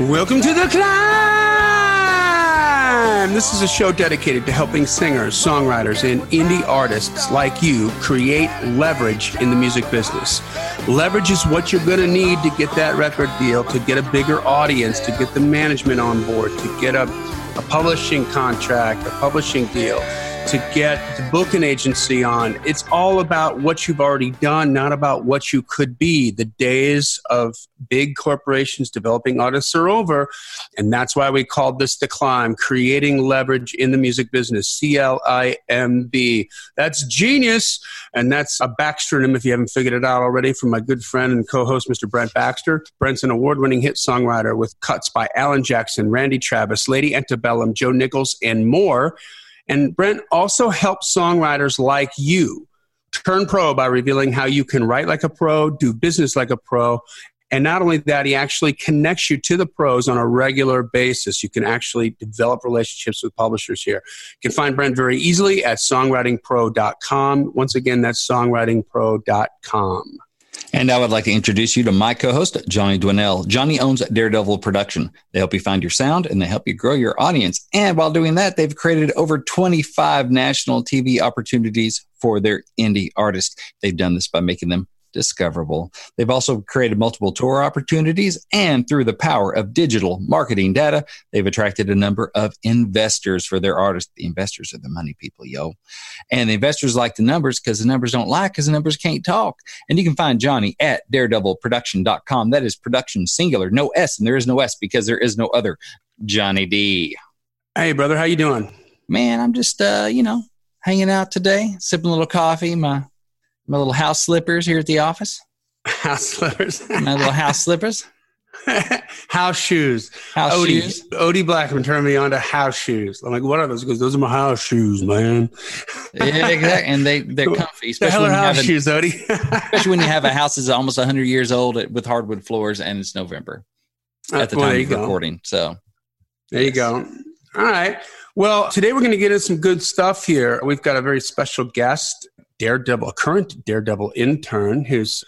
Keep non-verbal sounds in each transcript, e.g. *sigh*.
Welcome to the climb. This is a show dedicated to helping singers, songwriters, and indie artists like you create leverage in the music business. Leverage is what you're going to need to get that record deal, to get a bigger audience, to get the management on board, to get a, a publishing contract, a publishing deal to get to book an agency on. It's all about what you've already done, not about what you could be. The days of big corporations developing artists are over. And that's why we called this the climb, creating leverage in the music business. C L I M B. That's genius. And that's a backronym if you haven't figured it out already from my good friend and co-host, Mr. Brent Baxter. Brent's an award-winning hit songwriter with cuts by Alan Jackson, Randy Travis, Lady Antebellum, Joe Nichols, and more. And Brent also helps songwriters like you turn pro by revealing how you can write like a pro, do business like a pro. And not only that, he actually connects you to the pros on a regular basis. You can actually develop relationships with publishers here. You can find Brent very easily at songwritingpro.com. Once again, that's songwritingpro.com. And I would like to introduce you to my co host, Johnny Dwinell. Johnny owns Daredevil Production. They help you find your sound and they help you grow your audience. And while doing that, they've created over 25 national TV opportunities for their indie artists. They've done this by making them discoverable. They've also created multiple tour opportunities, and through the power of digital marketing data, they've attracted a number of investors for their artists. The investors are the money people, yo. And the investors like the numbers because the numbers don't lie because the numbers can't talk. And you can find Johnny at daredevilproduction.com. That is production singular, no S, and there is no S because there is no other Johnny D. Hey, brother, how you doing? Man, I'm just, uh, you know, hanging out today, sipping a little coffee, my my little house slippers here at the office. House slippers. my little house slippers. *laughs* house shoes. House Odie, shoes. Odie Blackmon turned me on to house shoes. I'm like, what are those? Goes, those are my house shoes, man. yeah, exactly. And they, they're *laughs* comfy. Especially are when, you house have a, shoes, Odie? *laughs* especially when you have a house that's almost 100 years old with hardwood floors and it's November at the Uh, Well, time of you go. recording. So, There you go. All right. Well, today we're going to get into some good stuff here. We've got a very special guest, Daredevil, a current Daredevil intern who's,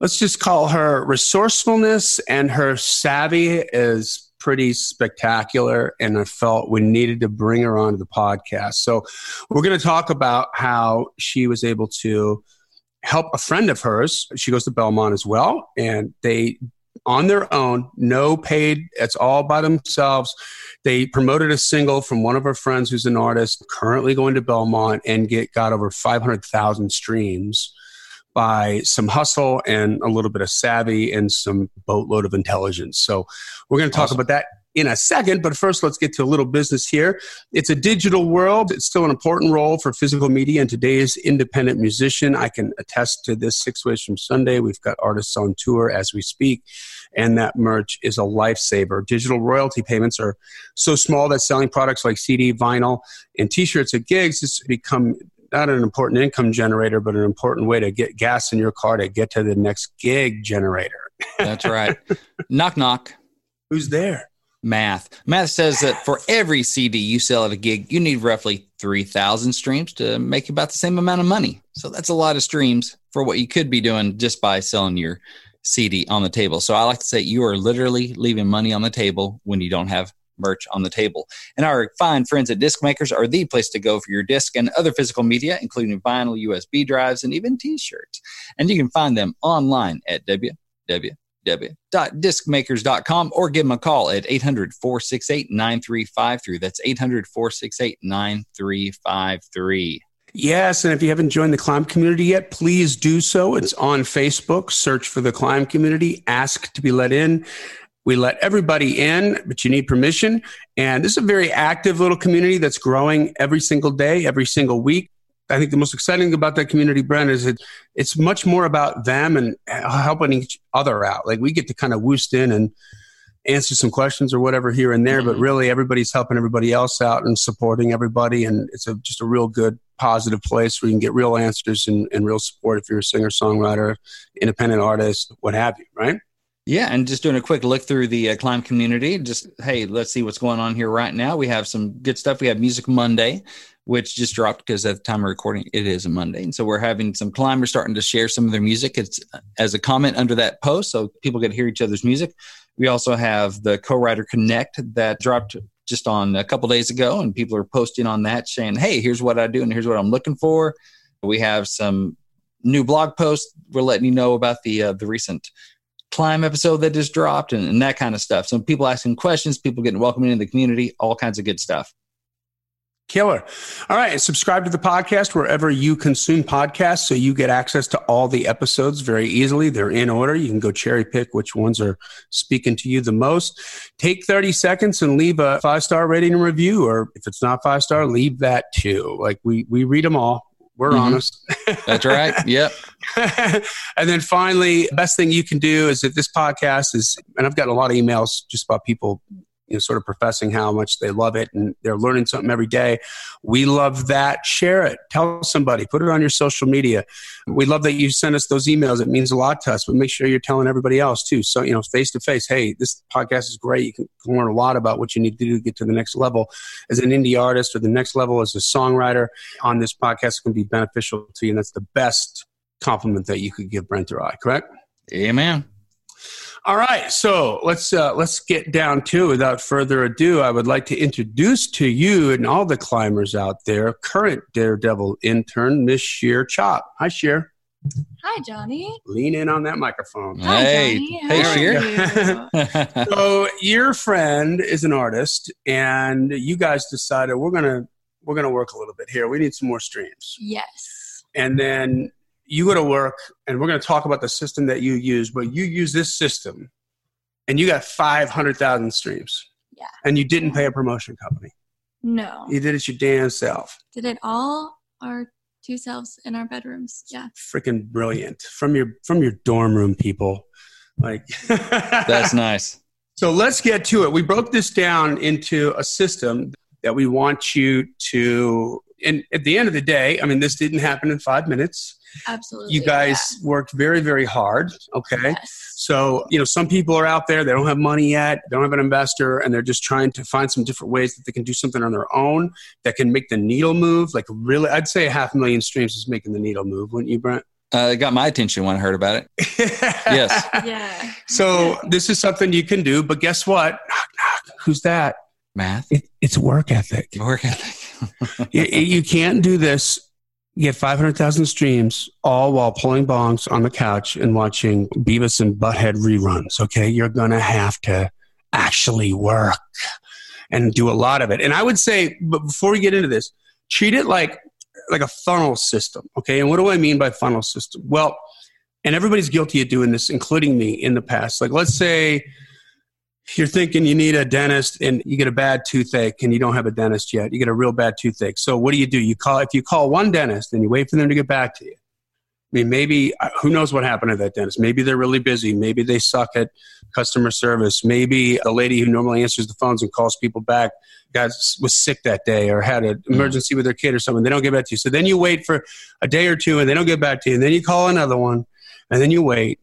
let's just call her resourcefulness and her savvy is pretty spectacular. And I felt we needed to bring her onto the podcast. So we're going to talk about how she was able to help a friend of hers. She goes to Belmont as well. And they, on their own, no paid, it's all by themselves they promoted a single from one of our friends who's an artist currently going to Belmont and get got over 500,000 streams by some hustle and a little bit of savvy and some boatload of intelligence. So we're going to talk Awesome. about that in a second, but first let's get to a little business here. It's a digital world. It's still an important role for physical media and today's independent musician. I can attest to this six ways from Sunday. We've got artists on tour as we speak and that merch is a lifesaver. Digital royalty payments are so small that selling products like CD, vinyl, and T-shirts at gigs has become not an important income generator, but an important way to get gas in your car to get to the next gig generator. that's *laughs* right. knock, knock. Who's there? Math. Math says that for every CD you sell at a gig, you need roughly 3,000 streams to make about the same amount of money. So that's a lot of streams for what you could be doing just by selling your CD on the table. So I like to say you are literally leaving money on the table when you don't have merch on the table. And our fine friends at Disc Makers are the place to go for your disc and other physical media, including vinyl, USB drives, and even t shirts. And you can find them online at www.discmakers.com or give them a call at 800 468 9353. That's 800 468 9353. Yes, and if you haven't joined the Climb community yet, please do so. It's on Facebook. Search for the Climb community. Ask to be let in. We let everybody in, but you need permission. And this is a very active little community that's growing every single day, every single week. I think the most exciting thing about that community, Brent, is it, it's much more about them and helping each other out. Like we get to kind of woost in and answer some questions or whatever here and there, but Mhm. really everybody's helping everybody else out and supporting everybody. And it's a, just a real good, positive place where you can get real answers and, and real support if you're a singer, songwriter, independent artist, what have you, right? Yeah, and just doing a quick look through the uh, Climb community. Just hey, let's see what's going on here right now. We have some good stuff. We have Music Monday, which just dropped because at the time of recording, it is a Monday, and so we're having some climbers starting to share some of their music. It's uh, as a comment under that post, so people get to hear each other's music. We also have the Co-Writer Connect that dropped just on a couple days ago, and people are posting on that saying, "Hey, here's what I do, and here's what I'm looking for." We have some new blog posts. We're letting you know about the uh, the recent climb episode that just dropped, and, and that kind of stuff. So people asking questions, people getting welcomed into the community, all kinds of good stuff. Killer. All right. Subscribe to the podcast wherever you consume podcasts so you get access to all the episodes very easily. They're in order. You can go cherry pick which ones are speaking to you the most. Take 30 seconds and leave a five star rating and review. Or if it's not five star, leave that too. Like we, we read them all. We're mm-hmm. honest. That's right. Yep. *laughs* and then finally, best thing you can do is if this podcast is, and I've gotten a lot of emails just about people you know, sort of professing how much they love it and they're learning something every day. We love that. Share it. Tell somebody. Put it on your social media. We love that you send us those emails. It means a lot to us, but make sure you're telling everybody else too. So, you know, face to face, hey, this podcast is great. You can, learn a lot about what you need to do to get to the next level as an indie artist or the next level as a songwriter on this podcast can be beneficial to you. And that's the best compliment that you could give Brent or I, correct? Amen. All right, so let's uh, let's get down to. Without further ado, I would like to introduce to you and all the climbers out there, current Daredevil intern, Miss Shir Chopp. Hi, Shir. Hi, Johnny. Lean in on that microphone. Hi, hey, Johnny. hey, Shir. You? *laughs* *laughs* so your friend is an artist, and you guys decided we're gonna we're gonna work a little bit here. We need some more streams. Yes. And then you go to work and we're going to talk about the system that you use, but you use this system and you got 500,000 streams. Yeah. And you didn't pay a promotion company. No. You did it your damn self. Did it all our two selves in our bedrooms. Yeah. Freaking brilliant. From your from your dorm room people. Like *laughs* That's nice. So let's get to it. We broke this down into a system that we want you to and at the end of the day, I mean this didn't happen in 5 minutes. Absolutely. You guys yeah. worked very, very hard. Okay. Yes. So, you know, some people are out there, they don't have money yet, they don't have an investor, and they're just trying to find some different ways that they can do something on their own that can make the needle move. Like, really, I'd say a half a million streams is making the needle move, wouldn't you, Brent? Uh, it got my attention when I heard about it. *laughs* yes. Yeah. So, this is something you can do, but guess what? Knock, knock. Who's that? Math. It, it's work ethic. Work ethic. You, can't do this get 500,000 streams all while pulling bongs on the couch and watching Beavis and Butthead reruns. Okay. You're going to have to actually work and do a lot of it. And I would say, but before we get into this, treat it like, like a funnel system. Okay. And what do I mean by funnel system? Well, and everybody's guilty of doing this, including me in the past. Like, let's say, you're thinking you need a dentist and you get a bad toothache and you don't have a dentist yet. You get a real bad toothache. So what do you do? You call if you call one dentist and you wait for them to get back to you. I mean, maybe uh, who knows what happened to that dentist? Maybe they're really busy. Maybe they suck at customer service. Maybe the lady who normally answers the phones and calls people back got was sick that day or had an mm. emergency with their kid or something. They don't get back to you. So then you wait for a day or two and they don't get back to you. And then you call another one and then you wait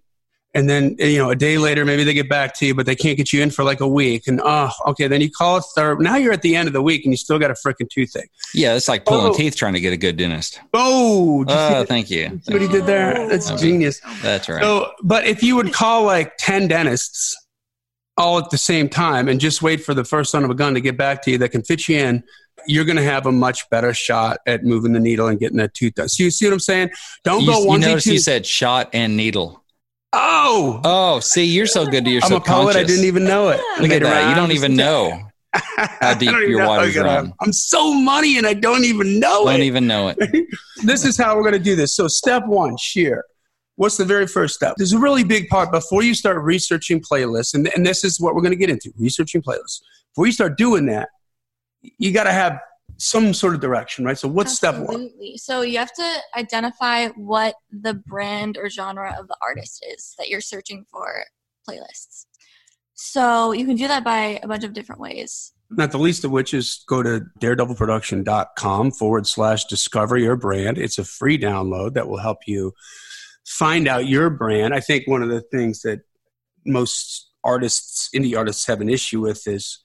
and then eh, you know a day later maybe they get back to you but they can't get you in for like a week and oh okay then you call it third now you're at the end of the week and you still got a freaking toothache yeah it's like pulling oh. teeth trying to get a good dentist oh oh thank you what he did there that's okay. genius that's right so but if you would call like 10 dentists all at the same time and just wait for the first son of a gun to get back to you that can fit you in you're going to have a much better shot at moving the needle and getting that tooth done. So you see what I'm saying? Don't you, go one. You notice you said shot and needle. Oh, oh! See, you're so good to your I'm a poet. I didn't even know it. Look at that! You don't even know how *laughs* deep your know. water's run. I'm so money, and I don't even know don't it. Don't even know it. *laughs* this is how we're going to do this. So, step one, Shir. What's the very first step? There's a really big part before you start researching playlists, and, and this is what we're going to get into: researching playlists. Before you start doing that, you got to have some sort of direction, right? So what's Absolutely. step one? So you have to identify what the brand or genre of the artist is that you're searching for playlists. So you can do that by a bunch of different ways. Not the least of which is go to daredevilproduction.com forward slash discover your brand. It's a free download that will help you find out your brand. I think one of the things that most artists, indie artists, have an issue with is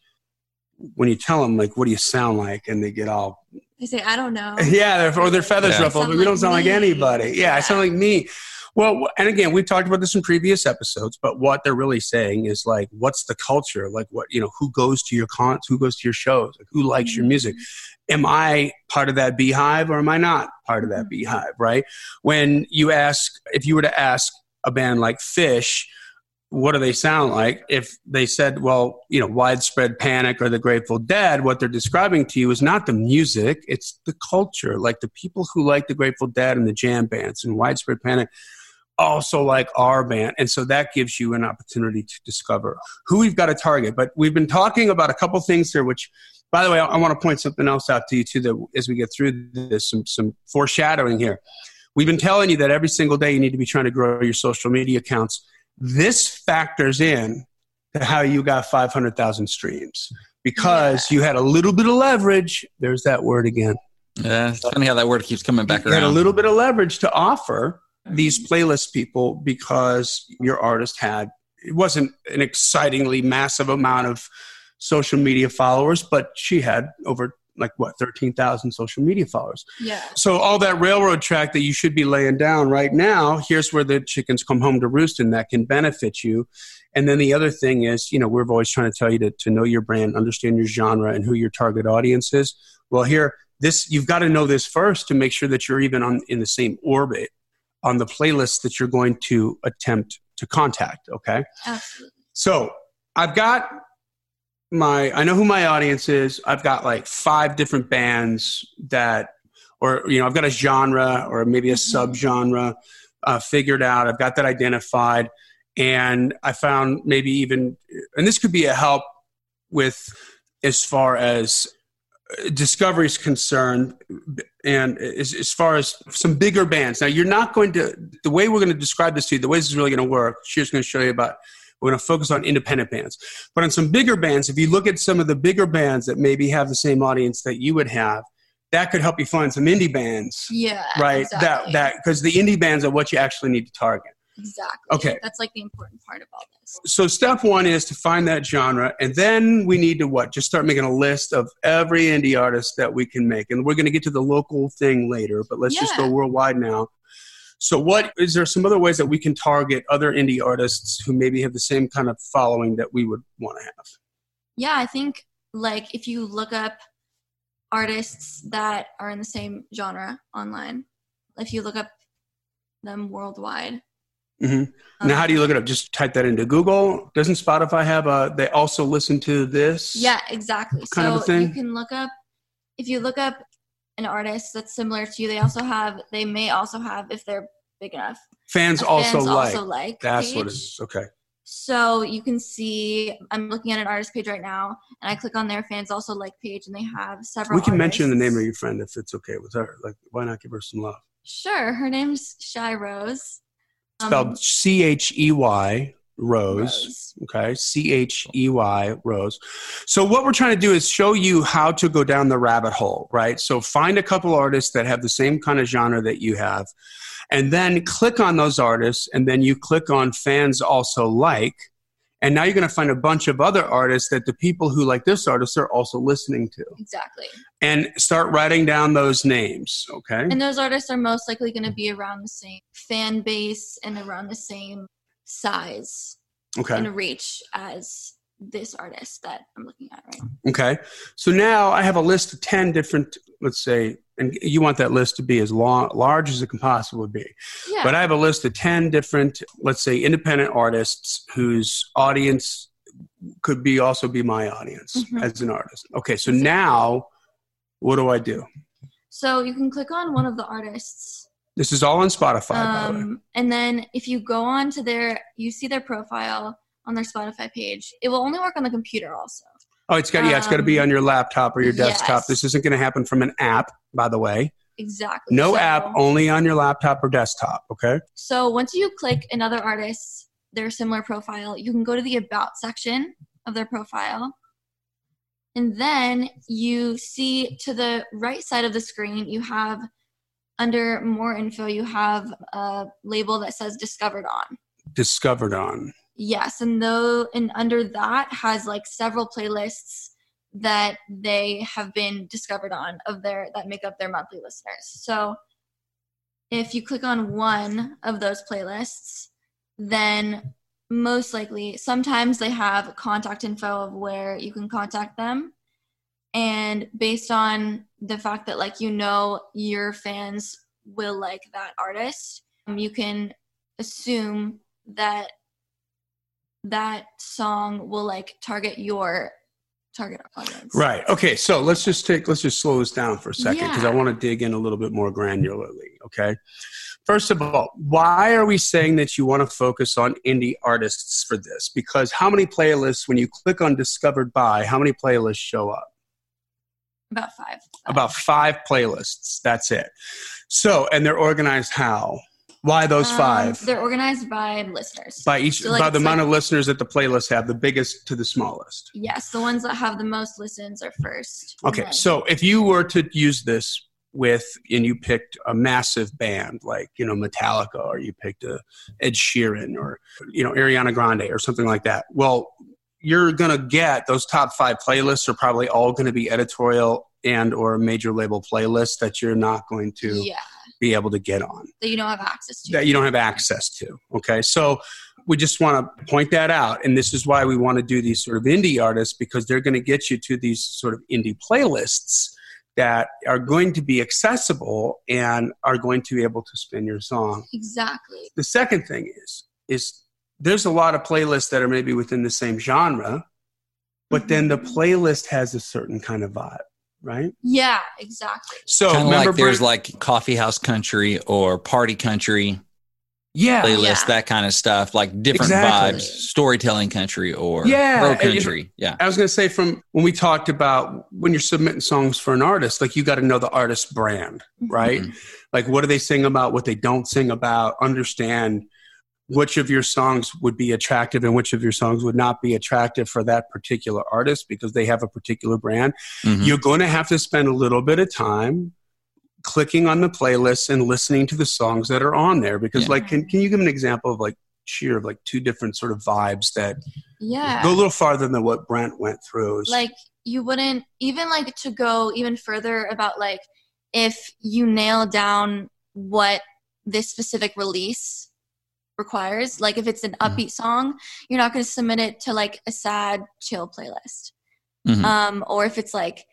when you tell them like, "What do you sound like?" and they get all they say, "I don't know." *laughs* Yeah, or their feathers yeah. ruffled. We don't sound like, like anybody. Yeah, yeah, I sound like me. Well, and again, we've talked about this in previous episodes, but what they're really saying is like, what's the culture? Like, what you know, who goes to your cons, who goes to your shows, like, who likes your mm-hmm. music? Am I part of that beehive or am I not part of that mm-hmm. beehive? Right? When you ask, if you were to ask a band like Phish, what do they sound like? If they said, well, you know, widespread panic or the Grateful Dead, what they're describing to you is not the music, it's the culture. Like the people who like the Grateful Dead and the jam bands and widespread panic also like our band. And so that gives you an opportunity to discover who we've got to target. But we've been talking about a couple things here, which by the way, I, I want to point something else out to you too that as we get through this, some some foreshadowing here. We've been telling you that every single day you need to be trying to grow your social media accounts this factors in to how you got 500,000 streams because yeah. you had a little bit of leverage. There's that word again. Yeah, it's funny how that word keeps coming back you around. had a little bit of leverage to offer these playlist people because your artist had it wasn't an excitingly massive amount of social media followers, but she had over like what 13,000 social media followers. Yeah. So all that railroad track that you should be laying down right now, here's where the chickens come home to roost and that can benefit you. And then the other thing is, you know, we're always trying to tell you to, to know your brand, understand your genre and who your target audience is. Well, here, this, you've got to know this first to make sure that you're even on in the same orbit on the playlist that you're going to attempt to contact. Okay. Absolutely. So I've got my I know who my audience is. I've got like five different bands that, or you know, I've got a genre or maybe a mm-hmm. subgenre uh, figured out. I've got that identified, and I found maybe even, and this could be a help with as far as uh, discovery is concerned and as, as far as some bigger bands now you're not going to the way we're going to describe this to you the way this is really going to work she's going to show you about we're going to focus on independent bands. But on some bigger bands, if you look at some of the bigger bands that maybe have the same audience that you would have, that could help you find some indie bands. Yeah. Right. Exactly. That that because the indie bands are what you actually need to target. Exactly. Okay. That's like the important part of all this. So step one is to find that genre, and then we need to what? Just start making a list of every indie artist that we can make, and we're going to get to the local thing later. But let's yeah. just go worldwide now. So, what is there some other ways that we can target other indie artists who maybe have the same kind of following that we would want to have? Yeah, I think like if you look up artists that are in the same genre online, if you look up them worldwide. Mm-hmm. Um, now, how do you look it up? Just type that into Google. Doesn't Spotify have a? They also listen to this. Yeah, exactly. Kind so of a thing? you can look up if you look up an artist that's similar to you. They also have, they may also have, if they're big enough, fans, also, fans like. also like. That's page. what it is. Okay. So you can see, I'm looking at an artist page right now, and I click on their fans also like page, and they have several. We can artists. mention the name of your friend if it's okay with her. Like, why not give her some love? Sure. Her name's Chey Rose. Spelled um, C H E Y Rose. Rose. Okay, C H E Y Rose. So what we're trying to do is show you how to go down the rabbit hole, right? So find a couple artists that have the same kind of genre that you have, and then click on those artists, and then you click on fans also like. And now you're going to find a bunch of other artists that the people who like this artist are also listening to. Exactly. And start writing down those names, okay? And those artists are most likely going to be around the same fan base and around the same size okay. and reach as this artist that I'm looking at right Okay. So now I have a list of 10 different, let's say, and you want that list to be as long, large as it can possibly be. Yeah. But I have a list of 10 different, let's say, independent artists whose audience could be also be my audience mm-hmm. as an artist. Okay. So now what do I do? So you can click on one of the artists this is all on Spotify, um, And then if you go on to their, you see their profile on their Spotify page. It will only work on the computer also. Oh, it's got yeah, it's got to be um, on your laptop or your desktop. Yes. This isn't going to happen from an app, by the way. Exactly. No so, app, only on your laptop or desktop. Okay. So once you click another artist, their similar profile, you can go to the about section of their profile. And then you see to the right side of the screen, you have under more info, you have a label that says discovered on. Discovered on. Yes, and though and under that has like several playlists that they have been discovered on of their that make up their monthly listeners. So if you click on one of those playlists, then most likely sometimes they have contact info of where you can contact them. And based on the fact that like you know your fans will like that artist, um, you can assume that that song will like target your target audience. Right. Okay. So let's just take let's just slow this down for a second because Yeah. I want to dig in a little bit more granularly. Okay. First of all, why are we saying that you want to focus on indie artists for this? Because how many playlists, when you click on discovered by, how many playlists show up? About five. About five playlists. That's it. So, and they're organized how? Why those Um, five? They're organized by listeners. by each, so, like, by the amount like- of listeners that the playlists have, the biggest to the smallest. yes, the ones that have the most listens are first. Okay, then- so if you were to use this with, and you picked a massive band like you know Metallica, or you picked a Ed Sheeran, or you know Ariana Grande, or something like that, well, you're gonna get those top five playlists are probably all going to be editorial and or major label playlists that you're not going to yeah, be able to get on that you don't have access to. that you don't have access to. Okay, so we just want to point that out, and this is why we want to do these sort of indie artists because they're going to get you to these sort of indie playlists that are going to be accessible and are going to be able to spin your song. exactly. The second thing is is there's a lot of playlists that are maybe within the same genre, but then the playlist has a certain kind of vibe, right? Yeah, exactly. So kind of like there's Brent- like coffee house country or party country yeah, playlist, Yeah. that kind of stuff, like different Exactly. vibes, storytelling country or Yeah, pro and, you country. yeah. I was going to say from when we talked about when you're submitting songs for an artist, like you got to know the artist brand, right? Mhm. Like what do they sing about, what they don't sing about, understand which of your songs would be attractive and which of your songs would not be attractive for that particular artist because they have a particular brand. Mhm. You're going to have to spend a little bit of time clicking on the playlist and listening to the songs that are on there because Yeah. like can, can you give an example of like Shir of like two different sort of vibes that Yeah. go a little farther than what Brent went through. Like you wouldn't even like to go even further about like if you nail down what this specific release requires like if it's an Mhm. upbeat song you're not going to submit it to like a sad chill playlist Mhm. um or if it's like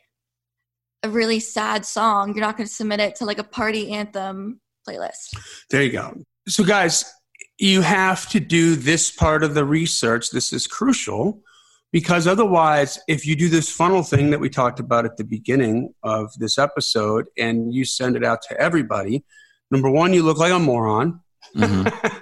a really sad song you're not going to submit it to like a party anthem playlist There you go. So, guys, you have to do this part of the research. This is crucial because otherwise, if you do this funnel thing that we talked about at the beginning of this episode and you send it out to everybody, number one, you look like a moron. Mhm. *laughs*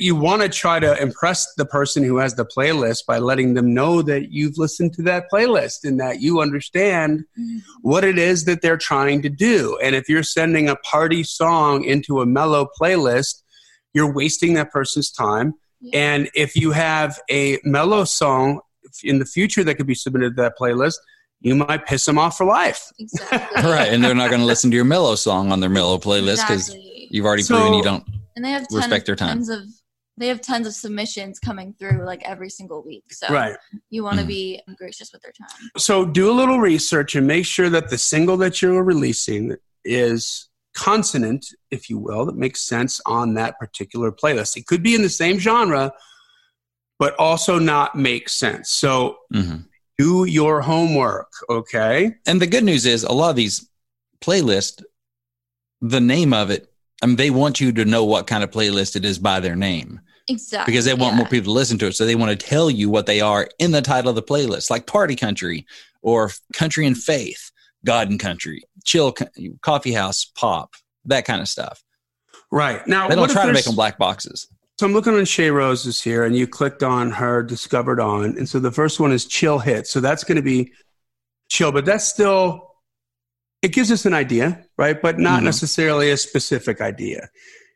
you want to try to impress the person who has the playlist by letting them know that you've listened to that playlist and that you understand mm-hmm. what it is that they're trying to do. And if you're sending a party song into a mellow playlist, you're wasting that person's time. Yeah. And if you have a mellow song in the future that could be submitted to that playlist, you might piss them off for life. exactly *laughs* right. And they're not going to listen to your mellow song on their mellow playlist because exactly. you've already So- proven you don't. and they have tons, respect their time. tons of they have tons of submissions coming through like every single week so Right. you want to Mhm. be gracious with their time So do a little research and make sure that the single that you're releasing is consonant, if you will, that makes sense on that particular playlist. It could be in the same genre, but also not make sense. So Mhm. do your homework, okay? And the good news is a lot of these playlists, the name of it, I mean, they want you to know what kind of playlist it is by their name exactly because they want yeah. more people to listen to it. So they want to tell you what they are in the title of the playlist, like party country or country and faith, God and country, chill, co- coffee house, pop, that kind of stuff. Right. Now, They don't try to make there's- them black boxes. So I'm looking on Chey Rose's here, and you clicked on her discovered on, and so the first one is chill hit. So that's going to be chill, but that's still it gives us an idea, right? But not Mhm. necessarily a specific idea.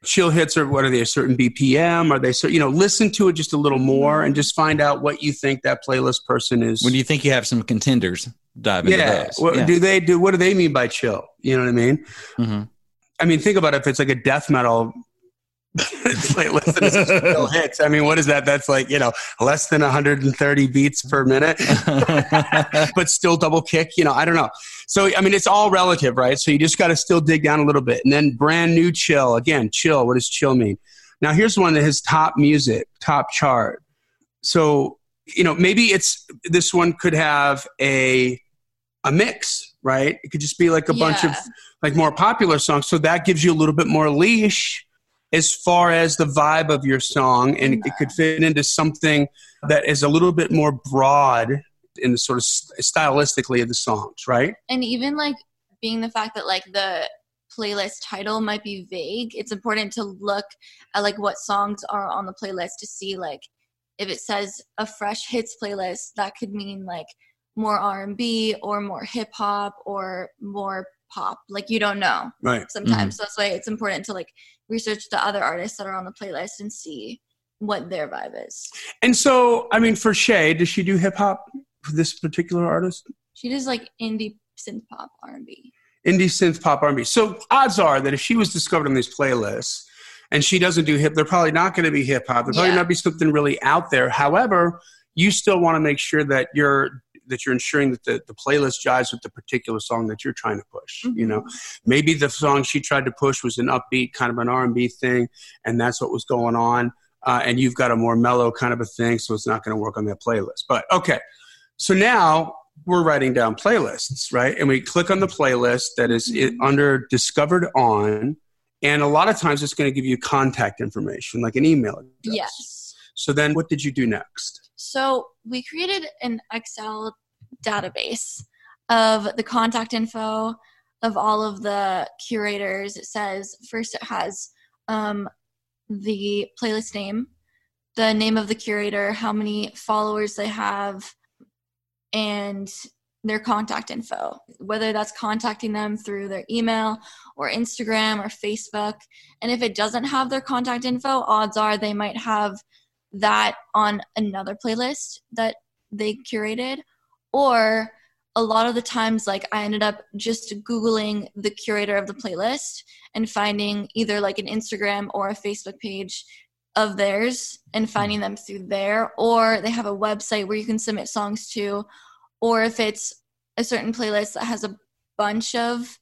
Chill hits are what are they? A certain BPM? Are they? cer- You know, listen to it just a little more and just find out what you think that playlist person is. When do you think you have some contenders dive into yeah. those? What Yeah. do they do? What do they mean by chill? You know what I mean? Mhm. I mean, think about it. If it's like a death metal playlist and it's still *laughs* hits. I mean, what is that? That's like, you know, less than 130 beats per minute, *laughs* but still double kick. You know, I don't know. So, I mean, it's all relative, right? So you just got to still dig down a little bit. And then brand new chill. Again, chill. What does chill mean? Now, here's one that has top music, top chart. So, you know, maybe it's this one could have a a mix, right? It could just be like a bunch of like more popular songs. So that gives you a little bit more leash as far as the vibe of your song, and it could fit into something that is a little bit more broad in the sort of stylistically of the songs, right? and even like being the fact that like the playlist title might be vague it's important to look at like what songs are on the playlist to see like if it says a fresh hits playlist that could mean like more r&b or more hip hop or more pop like you don't know Right. Mm-hmm. sometimes so that's why it's important to like research the other artists that are on the playlist and see what their vibe is And so, I mean, for Chey, does she do hip hop for this particular artist? she does like indie synth pop r&b indie synth pop R&B. So odds are that if she was discovered on these playlists and she doesn't do hip, they're probably not going to be hip hop. They're probably Yeah. not be something really out there. However, you still want to make sure that you're that you're ensuring that the, the playlist jives with the particular song that you're trying to push. You know, maybe the song she tried to push was an upbeat kind of an R&B thing, and that's what was going on. Uh, and you've got a more mellow kind of a thing, so it's not going to work on that playlist. But okay, so now we're writing down playlists, right? And we click on the playlist that is i under discovered on, and a lot of times it's going to give you contact information, like an email address. yes So then, what did you do next? So we created an Excel database of the contact info of all of the curators. It says first it has um, the playlist name, the name of the curator, how many followers they have, and their contact info, whether that's contacting them through their email or Instagram or Facebook. And if it doesn't have their contact info, odds are they might have that on another playlist that they curated or a lot of the times like i ended up just googling the curator of the playlist and finding either like an instagram or a facebook page of theirs and hmm. finding them through there. Or they have a website where you can submit songs to. Or if it's a certain playlist that has a bunch of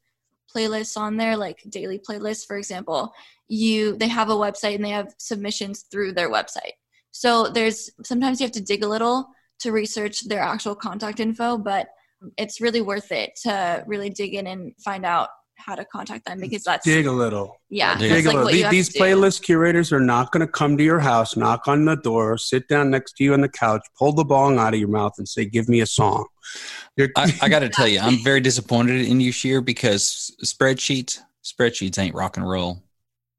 playlists on there like daily playlists for example you they have a website and they have submissions through their website. So there's sometimes you have to dig a little to research their actual contact info, but it's really worth it to really dig in and find out how to contact them because that's Dig a little. yeah, Dig that's a like little. These, these playlist curators are not going to come to your house, knock on the door, sit down next to you on the couch, pull the bong out of your mouth, and say, "Give me a song." You're- I, I got to tell you, I'm *laughs* very disappointed in you, Shir, because spreadsheets, spreadsheets ain't rock and roll.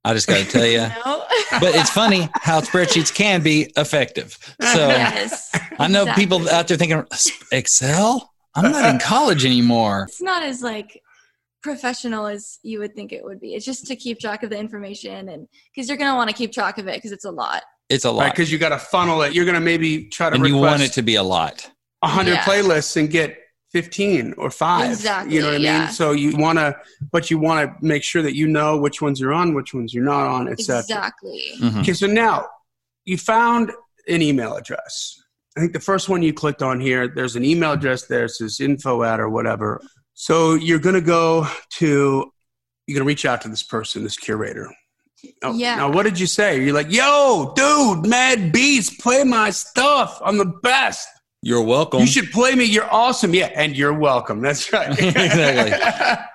I just got to tell *laughs* you. No? But it's funny how spreadsheets can be effective. So yes, I know exactly. people out there thinking, Excel? I'm not in college anymore. It's not as like professional as you would think it would be. It's just to keep track of the information and because you're gonna want to keep track of it because it's a lot. It's a lot. Because you got to funnel it. You're going to maybe try to And you want it to be a lot. a hundred Yeah. playlists and get fifteen or five. Exactly, You know what I mean? So you want to, but you want to make sure that you know which ones you're on, which ones you're not on, etc. Exactly. Mhm. Okay, so now you found an email address. I think the first one you clicked on here, there's an email address there, it says info at or whatever. So you're going to go to, you're going to reach out to this person, this curator. Now, Yeah. Now, what did you say? You're like, yo, dude, Mad Beats, play my stuff. I'm the best. You're welcome. You should play me. You're awesome. Yeah, and you're welcome. That's right. *laughs* *laughs* Exactly.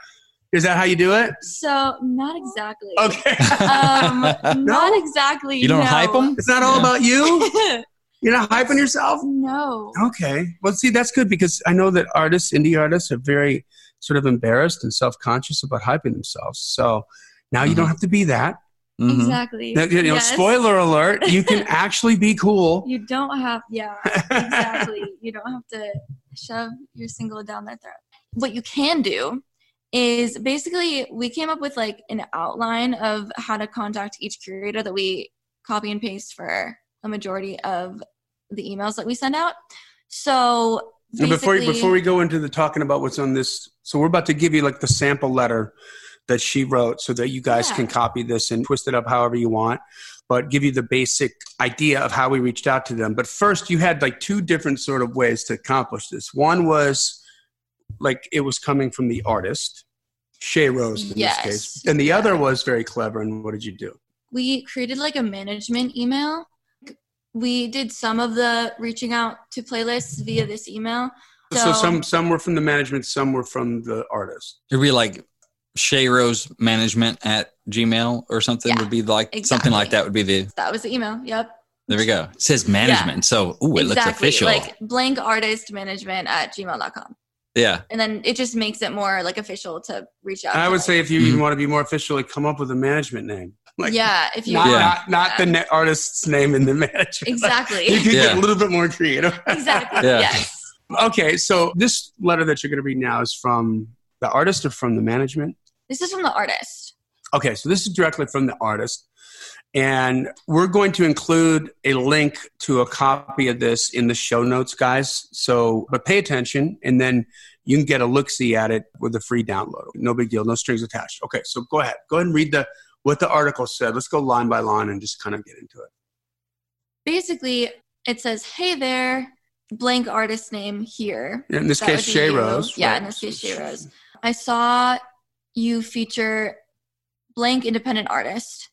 Is that how you do it? So not exactly. Okay. Um, *laughs* No? not exactly. you don't no. hype them? it's not all about you. You're not hyping yourself. no. Okay. Well, see, that's good because I know that artists, indie artists, are very sort of embarrassed and self conscious about hyping themselves. So now you don't have to be that. Mhm. Exactly. Now, You know, Yes. spoiler alert, you can *laughs* actually be cool. You don't have, yeah, exactly. *laughs* you don't have to shove your single down their throat. What you can do is basically we came up with like an outline of how to contact each curator that we copy and paste for a majority of the emails that we send out. So before before we go into the talking about what's on this, so we're about to give you like the sample letter that she wrote so that you guys Yeah. can copy this and twist it up however you want, but give you the basic idea of how we reached out to them. But first, you had like two different sort of ways to accomplish this. One was like it was coming from the artist, Chey Rose in Yes. this case. And the other was very clever. And what did you do? we created like a management email. We did some of the reaching out to playlists via this email. So, some some were from the management, some were from the artist. It'd be like Chey Rose Management at Gmail or something Yeah, would be like something like that would be the that was the email. Yep. there we go. It says management. So ooh, it looks official. Like blank artist management at gmail.com. yeah. And then it just makes it more like official to reach out. I to, would like- say if you Mhm. even want to be more official, like come up with a management name. *laughs* Like yeah, if you not, Yeah. not, not the Yeah. ne- artist's name in the management. Exactly. *laughs* you can Yeah. get a little bit more creative. *laughs* exactly. Yeah. Yes. okay, so this letter that you're going to read now is from the artist or from the management? This is from the artist. Okay, so this is directly from the artist. And we're going to include a link to a copy of this in the show notes, guys. So, but pay attention and then you can get a look see at it with a free download. No big deal, no strings attached. Okay, so go ahead. Go ahead and read the what the article said. Let's go line by line and just kind of get into it. Basically, it says, "Hey there, blank artist name here." In this That case, Chey. Rose. Yeah, right? in this case, Chey Rose. I saw you feature blank independent artist.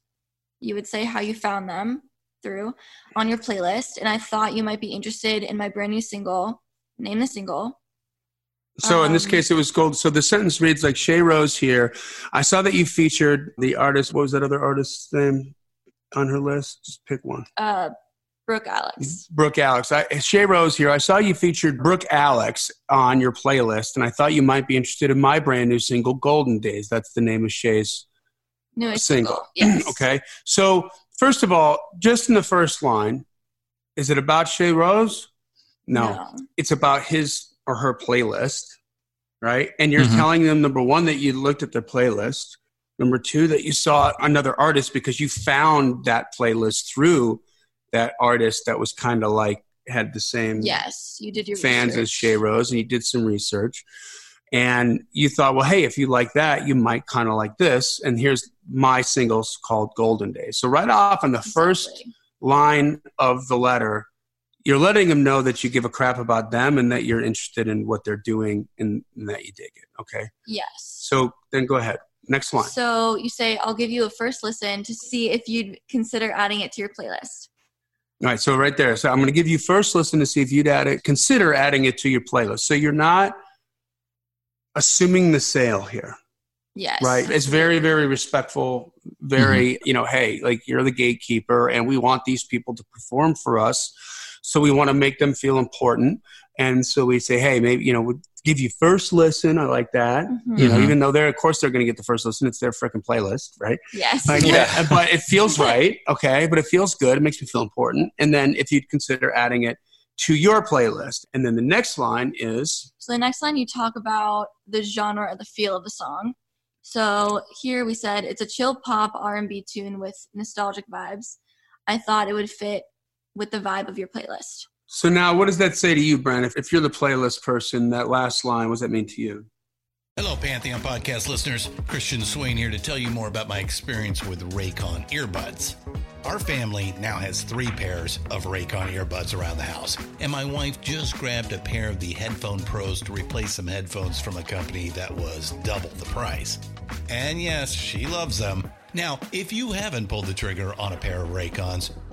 You would say how you found them through on your playlist, and I thought you might be interested in my brand new single. Name the single. So in this Um, case, it was gold. So the sentence reads like Chey Rose here. I saw that you featured the artist. What was that other artist's name on her list? Just pick one. Uh, Brooke Alex. Brooke Alex. I, Chey Rose here. I saw you featured Brooke Alex on your playlist, and I thought you might be interested in my brand new single, Golden Days. That's the name of Chey's Newest single. single. *clears throat* Yes. okay. So first of all, just in the first line, is it about Chey Rose? no. it's about his or her playlist, right? And you're Mhm. telling them number one that you looked at their playlist, number two that you saw another artist because you found that playlist through that artist that was kind of like had the same Yes, you did your fans as. Chey Rose, and you did some research. And you thought, well, hey, if you like that, you might kind of like this. And here's my singles called Golden Days. So right off on the first line of the letter, you're letting them know that you give a crap about them and that you're interested in what they're doing and, and that you dig it. Okay. Yes. So then go ahead. Next line. So you say, I'll give you a first listen to see if you'd consider adding it to your playlist. All right. So right there. So I'm going to give you first listen to see if you'd add it, consider adding it to your playlist. So you're not assuming the sale here, Yes. right? It's very, very respectful. Very, mm-hmm. you know, hey, like you're the gatekeeper and we want these people to perform for us. So we want to make them feel important. And so we say, hey, maybe, you know, we'll give you first listen. I like that. Mhm. You know, Mhm. even though they're, of course, they're going to get the first listen. It's their freaking playlist, right? Yes. Like, Yeah. *laughs* But it feels *laughs* right. Okay. But it feels good. It makes me feel important. And then if you'd consider adding it to your playlist. And then the next line is, So the next line you talk about the genre or the feel of the song. So here we said it's a chill pop R&B tune with nostalgic vibes. I thought it would fit with the vibe of your playlist. So now what does that say to you, Brent? If, if you're the playlist person, that last line, what does that mean to you? Hello, Pantheon podcast listeners. Christian Swain here to tell you more about my experience with Raycon earbuds. Our family now has three pairs of Raycon earbuds around the house, and my wife just grabbed a pair of the Headphone Pros to replace some headphones from a company that was double the price. And yes, she loves them. Now, if you haven't pulled the trigger on a pair of Raycons,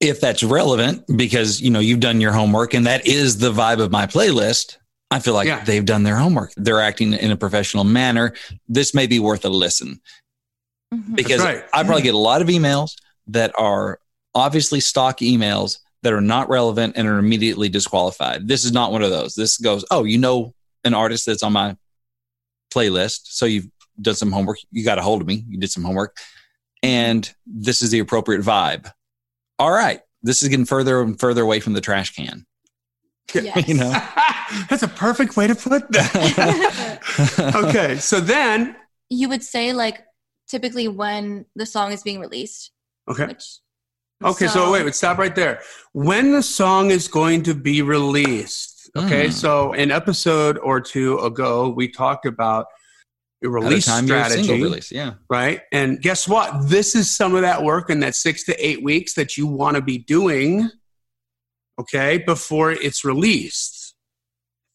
If that's relevant because you know you've done your homework and that is the vibe of my playlist i feel like Yeah. they've done their homework. They're acting in a professional manner. This may be worth a listen. Mhm. because right. i probably get a lot of emails that are obviously stock emails that are not relevant and are immediately disqualified. This is not one of those. This goes oh you know an artist that's on my playlist so you've done some homework. You got a hold of me. You did some homework. And this is the appropriate vibe all right this is getting further and further away from the trash can Yes. *laughs* you know *laughs* That's a perfect way to put that. *laughs* okay, so then, you would say like typically when the song is being released. okay. Which Okay, so, wait, wait, stop right there. When the song is going to be released. Okay, Mm. so an episode or two ago, we talked about the release you're single strategy, release yeah right? And guess what? This is some of that work in that six to eight weeks that you want to be doing, okay, before it's released.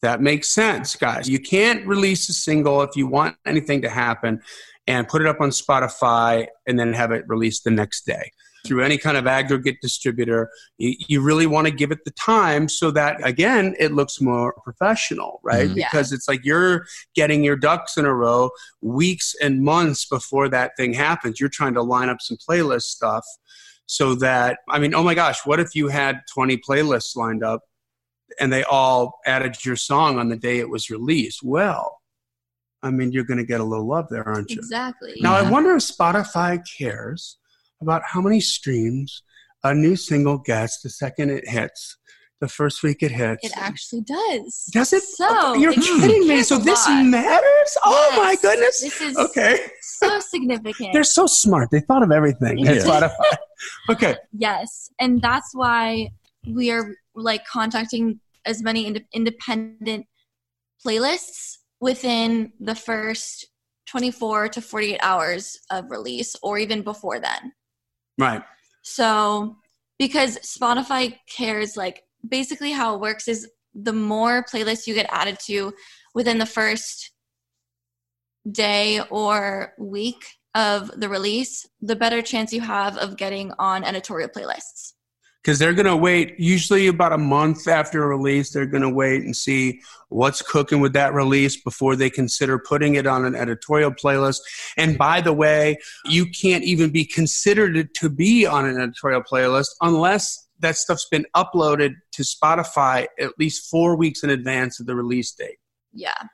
That makes sense, guys. You can't release a single if you want anything to happen and put it up on Spotify and then have it released the next day through any kind of aggregate distributor. You, you really want to give it the time so that, again, it looks more professional, right? Mhm. Yeah. Because it's like you're getting your ducks in a row weeks and months before that thing happens. You're trying to line up some playlist stuff so that, I mean, oh my gosh, what if you had 20 playlists lined up and they all added your song on the day it was released? Well, I mean, you're going to get a little love there, aren't you? exactly. Now, I Mhm. wonder if Spotify cares about how many streams a new single gets the second it hits, the first week it hits. it actually does. Does it? So oh, You're it kidding me. So this lot. matters? Oh my goodness. This is Okay. so significant. They're so smart. They thought of everything Yeah. Spotify. Okay. Yes, and that's why we are like contacting as many ind- independent playlists within the first 24 to 48 hours of release or even before then. Right. So, because Spotify cares like basically how it works is the more playlists you get added to within the first day or week of the release, the better chance you have of getting on editorial playlists. Because they're going to wait, usually about a month after a release, they're going to wait and see what's cooking with that release before they consider putting it on an editorial playlist. And by the way, you can't even be considered to be on an editorial playlist unless that stuff's been uploaded to Spotify at least four weeks in advance of the release date. Yeah.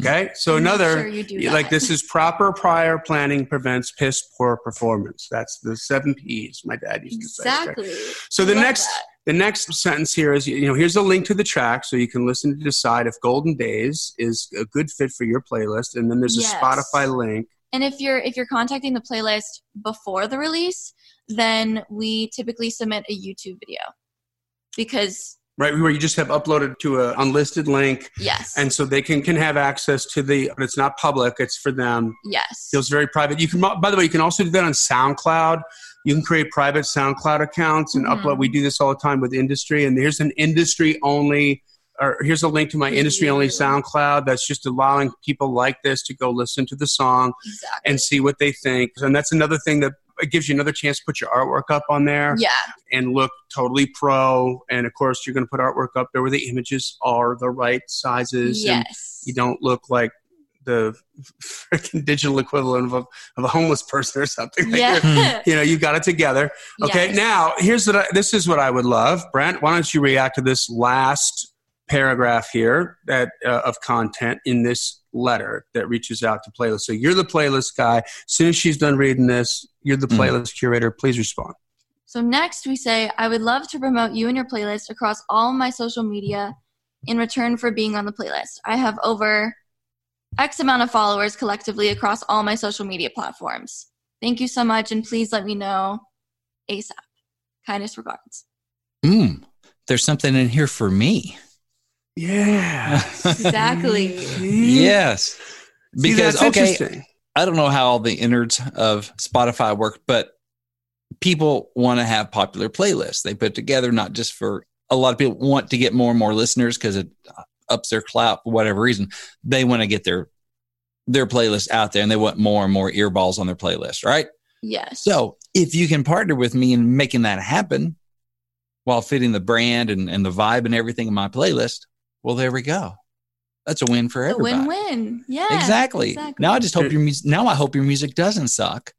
Okay. So Make another. sure Like this is proper prior planning prevents piss poor performance. That's the seven P's my dad used to say. Exactly. So the next that. the next sentence here is you know here's a link to the track so you can listen to decide if Golden Days is a good fit for your playlist, and then there's a Spotify link. And if you're if you're contacting the playlist before the release, then we typically submit a YouTube video. Because Right, where you just have uploaded to a unlisted link, yes. and so they can can have access to the. But it's not public; it's for them. yes. feels very private. You can, by the way, you can also do that on SoundCloud. You can create private SoundCloud accounts and Mhm. upload. We do this all the time with industry, and here's an industry only, or here's a link to my industry only SoundCloud. That's just allowing people like this to go listen to the song exactly. and see what they think. And that's another thing that it gives you another chance to put your artwork up on there yeah. and look totally pro. And of course, you're going to put artwork up there where the images are the right sizes. and Yes. you don't look like the *laughs* freaking digital equivalent of a, of a homeless person or something. Like Yeah. *laughs* you know, you got it together. Okay, Yes. now here's what I, this is what I would love, Brent. Why don't you react to this last paragraph here that uh, of content in this letter that reaches out to playlist. So you're the playlist guy. As soon as she's done reading this, you're the Mhm. playlist curator. Please respond. So next we say, I would love to promote you and your playlist across all my social media in return for being on the playlist. I have over X amount of followers collectively across all my social media platforms. Thank you so much, and please let me know ASAP. Kindest regards. Mm, there's something in here for me. Yeah. Exactly. yes. Because, that's okay. I don't know how all the innards of Spotify work, but people want to have popular playlists they put together, not just for a lot of people want to get more and more listeners because it uh, ups their clout for whatever reason. They want to get their their playlist out there and they want more and more earballs on their playlist, right? Yes. So if you can partner with me in making that happen while fitting the brand and, and the vibe and everything in my playlist, well, there we go. That's a win for a everybody. win-win. Yeah. exactly. Now I just hope your music. Now I hope your music doesn't suck,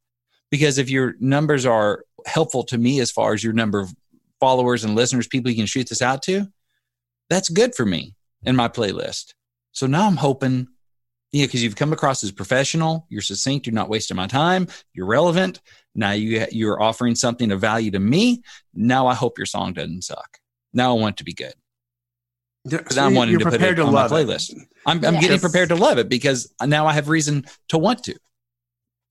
because if your numbers are helpful to me as far as your number of followers and listeners, people you can shoot this out to, that's good for me in my playlist. So now I'm hoping, you know, because you've come across as professional, you're succinct, you're not wasting my time, you're relevant. Now you you're offering something of value to me. Now I hope your song doesn't suck. Now I want it to be good. Because So I'm wanting to put it to on my love it. playlist. I'm, I'm getting prepared to love it because now I have reason to want to.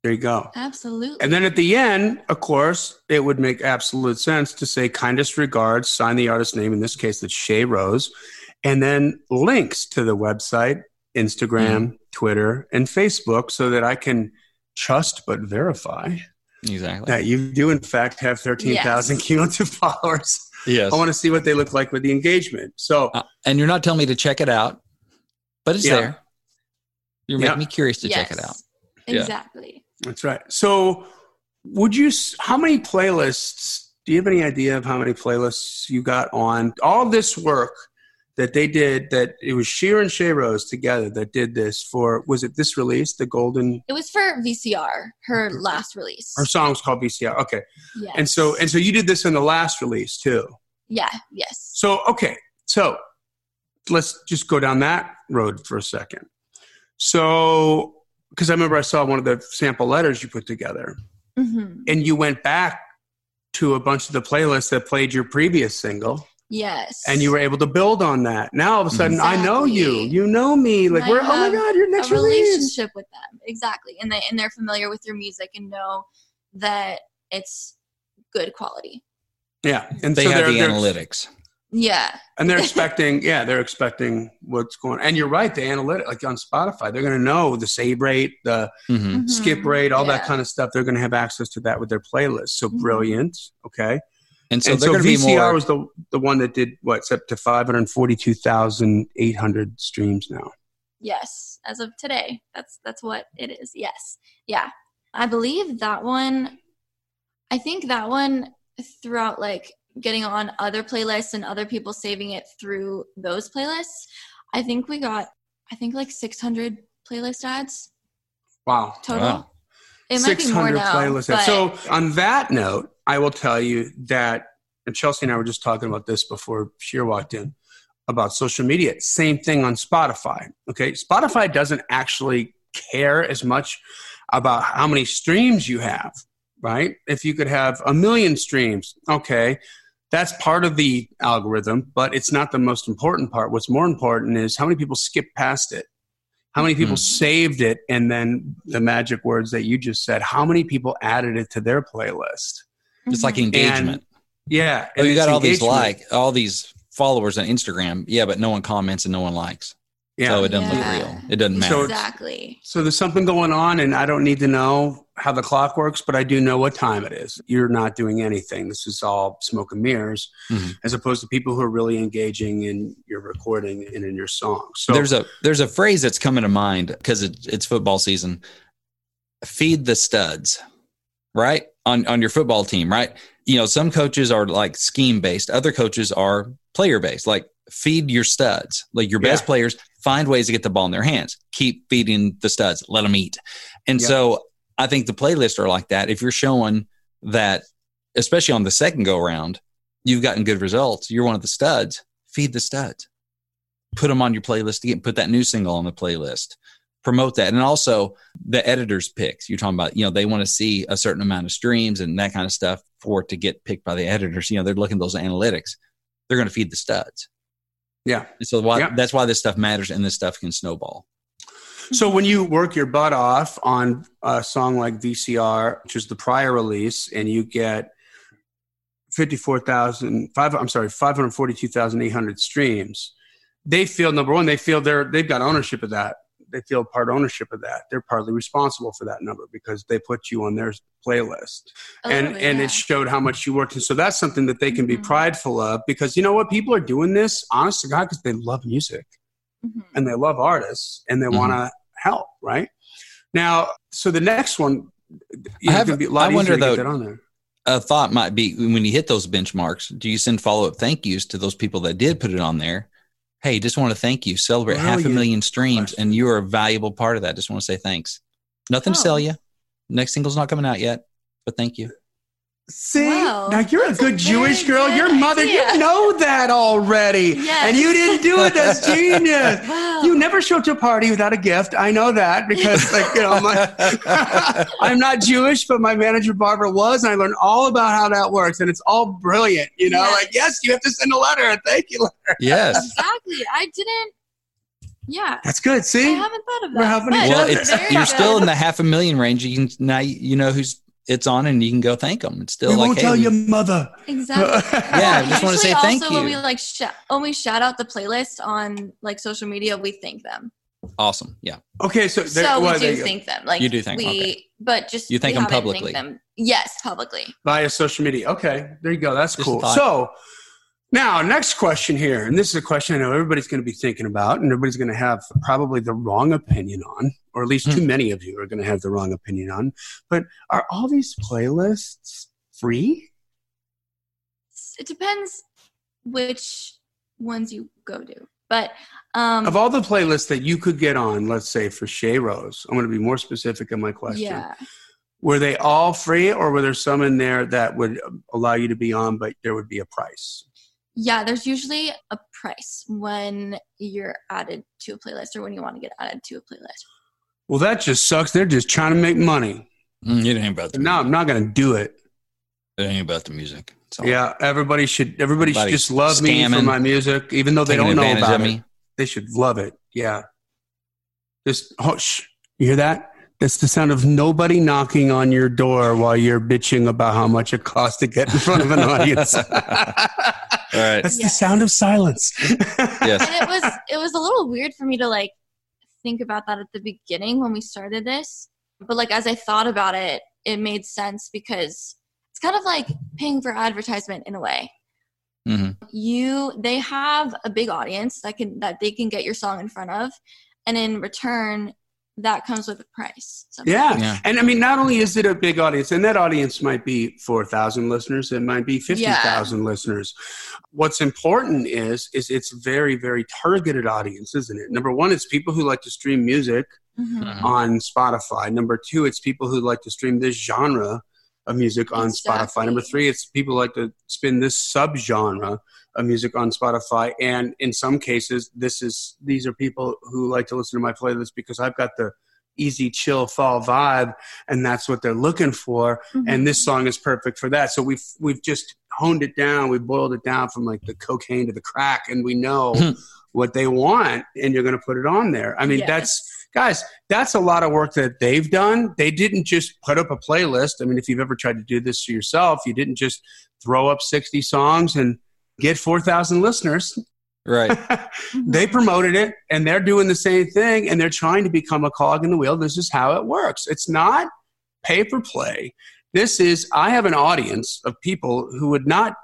There you go. Absolutely. And then at the end, of course, it would make absolute sense to say kindest regards, sign the artist name, in this case, that's Chey Rose, and then links to the website, Instagram, mm-hmm. Twitter, and Facebook so that I can trust but verify Exactly. that you do, in fact, have 13,000 Yes. cumulative *laughs* followers. Yes. I want to see what they look like with the engagement. So, Uh, and you're not telling me to check it out, but it's Yeah. there. You're making Yeah. me curious to check it Yes. out. Yeah. Exactly. That's right. So, would you? How many playlists? Do you have any idea of how many playlists you got on all this work that they did? That it was Shir and Chey Rose together that did this for. Was it this release, the Golden? It was for VCR, her last release. Her song was called VCR. Okay, yes. and so and so you did this in the last release too. yeah, yes. So okay, so let's just go down that road for a second. So, because I remember I saw one of the sample letters you put together. hmm and you went back to a bunch of the playlists that played your previous single Yes. and you were able to build on that now all of a sudden i know you you know me like I we're oh my god your a next release relationship with them exactly, and they and they're familiar with your music and know that it's good quality. yeah and They so have the analytics. Yeah. and they're *laughs* expecting yeah they're expecting what's going on. and you're right the analytic like on spotify they're going to know the save rate the hmm Mhm. skip rate all that kind of stuff they're going to have access to that with their playlist so Mhm. brilliant okay And so and so going be vcr more. was the the one that did what's up to 542800 streams now Yes, as of today. That's that's what it is. Yes. Yeah. I believe that one I think that one throughout like getting on other playlists and other people saving it through those playlists, I think we got I think like 600 playlist ads wow total. Wow. 600 now. playlists. but- So, on that note, I will tell you that, and Chelsea and I were just talking about this before Shir walked in about social media. Same thing on Spotify. Okay. Spotify doesn't actually care as much about how many streams you have, right? If you could have a million streams, okay. That's part of the algorithm, but it's not the most important part. What's more important is how many people skip past it. How many people Mhm. saved it? And then the magic words that you just said, how many people added it to their playlist? It's like Mhm. engagement. Yeah. oh, you got all these like all these followers on Instagram. Yeah, but no one comments and no one likes. Yeah. So it doesn't Yeah. look real. It doesn't matter. So exactly. So there's something going on, and I don't need to know how the clock works, but I do know what time it is. You're not doing anything. This is all smoke and mirrors, Mhm. as opposed to people who are really engaging in your recording and in your song. So there's a there's a phrase that's coming to mind because it, it's football season. Feed the studs, right on on your football team, right? You know, some coaches are like scheme based, other coaches are player based. Like feed your studs, like your best Yeah. players. Find ways to get the ball in their hands. Keep feeding the studs. Let them eat. And Yeah. so I think the playlists are like that. If you're showing that, especially on the second go around, you've gotten good results. You're one of the studs. Feed the studs put them on your playlist again, put that new single on the playlist, promote that. And also the editor's picks. You're talking about, you know, they want to see a certain amount of streams and that kind of stuff for it to get picked by the editors. You know, they're looking at those analytics. They're going to feed the studs. Yeah. And so why, Yeah. that's why this stuff matters and this stuff can snowball. So when you work your butt off on a song like VCR, which is the prior release, and you get 54,000, five, I'm sorry, 542,800 streams, they feel number one, they feel they're, they've got ownership of that. They feel part ownership of that. They're partly responsible for that number because they put you on their playlist A and little bit, and it showed how much you worked and so that's something that they can be Mhm. prideful of because you know what people are doing this honest to god because they love music Mhm. and they love artists and they Mhm. want to help right now so the next one you I have- gonna be a lot I wonder, easier to though- get that on there a thought might be when you hit those benchmarks, do you send follow up thank yous to those people that did put it on there? Hey, just want to thank you. Celebrate oh, half a million streams, question. and you are a valuable part of that. Just want to say thanks. Nothing to Oh. sell you. Next single's not coming out yet, but thank you. See Wow, now you're a that's a good jewish girl good your mother idea. you know that already Yes. and you didn't do it that's *laughs* genius Wow. you never show up to a party without a gift i know that because like you know my *laughs* I'm not Jewish, but my manager Barbara was, and I learned all about how that works, and it's all brilliant. You know, Yes. like yes, you have to send a letter, a thank you letter. yes. exactly. I didn't. Yeah, That's good. See, I haven't thought of that. We're helping each but Well, it's you're still in the half a million range. You can now you know who's it's on, and you can go thank them. It's still we like won't hey, tell we- your mother. exactly. *laughs* Yeah, I just wanna say thank also When we like sh- when we shout out the playlist on like social media, we thank them. awesome. Yeah, Okay, so there, so well, we do you go. thank them. Like You do thank- we, okay. but just You thank them publicly. Them. Yes, publicly. via social media. Okay, there you go. That's Just cool. So now, next question here, and this is a question I know everybody's going to be thinking about, and everybody's going to have probably the wrong opinion on, or at least Hmm. too many of you are going to have the wrong opinion on. But are all these playlists free? It depends which ones you go to, but um, Of all the playlists that you could get on, let's say for Chey Rose, I'm going to be more specific in my question. yeah, Were they all free, or were there some in there that would allow you to be on, but there would be a price? yeah. There's usually a price when you're added to a playlist or when you want to get added to a playlist. Well, that just sucks. They're just trying to make money. Mm, it ain't about the No, I'm not going to do it. it ain't about the music. Yeah, everybody should. Everybody should just love me for my music, even though they don't know about of it. me. They should love it. Yeah. Just hush. You hear that? That's the sound of nobody knocking on your door while you're bitching about how much it costs to get in front of an *laughs* audience. All right. That's the sound of silence. Yes. and it was it was a little weird for me to like think about that at the beginning when we started this but like as i thought about it it made sense because it's kind of like paying for advertisement in a way Mhm. you they have a big audience that can that they can get your song in front of and in return that comes with a price sometimes. Yeah. Yeah. And I mean, not only is it a big audience, and that audience might be 4,000 listeners, it might be 50,000 listeners. What's important is, is it's very, very targeted audience, isn't it? Number one, it's people who like to stream music Mhm. Mhm. on Spotify. Number two, it's people who like to stream this genre of music on Spotify. Number three, it's people like to spin this subgenre of music on Spotify. And in some cases, this is these are people who like to listen to my playlist because I've got the easy, chill fall vibe, and that's what they're looking for. Mhm. And this song is perfect for that. So we've we've just honed it down. We boiled it down from like the cocaine to the crack, and we know what they want, and you're going to put it on there. I mean, Yes. that's guys, that's a lot of work that they've done. They didn't just put up a playlist. I mean, if you've ever tried to do this to yourself, you didn't just throw up 60 songs and get 4,000 listeners. Right. *laughs* They promoted it and they're doing the same thing and they're trying to become a cog in the wheel. This is how it works. It's not pay for play. This is, I have an audience of people who would not,